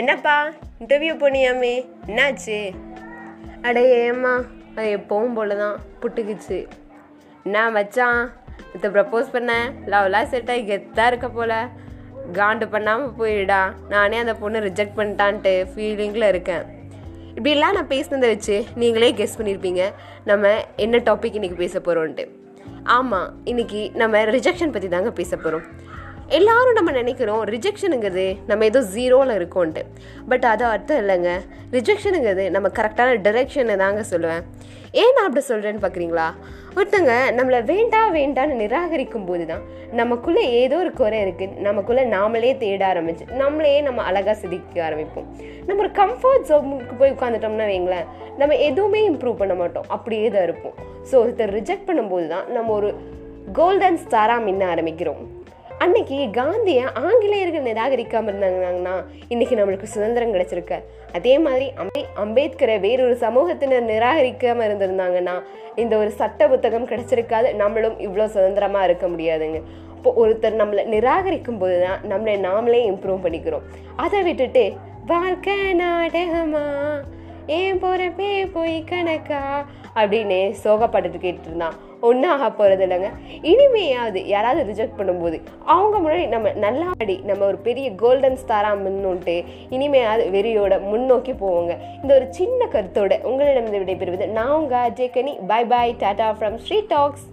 என்னப்பா? இன்டர்வியூ போனியாமே என்னாச்சு? அடே ஏம்மா அது எப்பவும் போல தான் புட்டுக்குச்சு. என்ன மச்சான் இதை ப்ரப்போஸ் பண்ண? லவ்லாம் செட் ஆகி கெத்தாக இருக்க போல. காண்டு பண்ணாமல் போயிடா நானே அந்த பொண்ணு ரிஜெக்ட் பண்ணிட்டான்ட்டு ஃபீலிங்கில் இருக்கேன். இப்படிலாம் நான் பேசினதை வச்சு நீங்களே கெஸ் பண்ணியிருப்பீங்க நம்ம என்ன டாபிக் இன்றைக்கி பேச போகிறோன்ட்டு ஆமாம் இன்றைக்கி நம்ம ரிஜெக்ஷன் பற்றி தாங்க பேச போகிறோம் எல்லாரும் நம்ம நினைக்கிறோம் ரிஜெக்ஷனுங்கிறது நம்ம ஏதோ ஜீரோவில் இருக்கோன்ட்டு. பட் அது அர்த்தம் இல்லைங்க. ரிஜெக்ஷனுங்கிறது நம்ம கரெக்டான டிரெக்ஷனை தாங்க சொல்லுவேன். ஏன் நான் அப்படி சொல்கிறேன்னு பார்க்குறீங்களா ஒருத்தங்க நம்மளை வேண்டாம் வேண்டான்னு நிராகரிக்கும் போது தான் நமக்குள்ளே ஏதோ ஒரு குறை இருக்குது நமக்குள்ளே நாமளே தேட ஆரம்பிச்சு நம்மளையே நம்ம அழகாக சிதிக்க ஆரம்பிப்போம். நம்ம ஒரு கம்ஃபர்ட் ஜோனுக்கு போய் உட்காந்துட்டோம்னா வைங்களேன் நம்ம எதுவுமே இம்ப்ரூவ் பண்ண மாட்டோம். அப்படியே தான் இருப்போம். ஸோ ஒருத்தர் ரிஜெக்ட் பண்ணும்போது தான் நம்ம ஒரு கோல்டன் ஸ்டாராக மின்ன ஆரம்பிக்கிறோம். அன்னைக்கு காந்தியை ஆங்கிலேயர்கள் நிராகரிக்காமல் இருந்தாங்கன்னா இன்னைக்கு நம்மளுக்கு சுதந்திரம் கிடைச்சிருக்கு. அதே மாதிரி அம்பே அம்பேத்கரை வேறொரு சமூகத்தினர் நிராகரிக்காமல் இருந்திருந்தாங்கன்னா இந்த ஒரு சட்ட புத்தகம் கிடைச்சிருக்காது. நம்மளும் இவ்வளோ சுதந்திரமாக இருக்க முடியாதுங்க. இப்போ ஒருத்தர் நம்மளை நிராகரிக்கும் போது தான் நம்மளை நாமளே இம்ப்ரூவ் பண்ணிக்கிறோம். அதை விட்டுட்டு வாழ்க்கை நாடகமா? ஏன் போகிறப்பே போய் கணக்கா? அப்படின்னு சோகப்பட்டுட்டு கேட்டு இருந்தான் ஒன்றும் ஆக போகிறது இல்லைங்க. இனிமையாவது யாராவது ரிஜெக்ட் பண்ணும்போது அவங்க முன்னாடி நம்ம நல்லா ஆடி நம்ம ஒரு பெரிய கோல்டன் ஸ்டாராக முன்னோட்டு இனிமையாவது வெறியோட முன்னோக்கி போவோங்க. இந்த ஒரு சின்ன கருத்தோட உங்களிடம் விடைபெறுவது நான் உங்கள் Ajay bye bye tata from Sri talks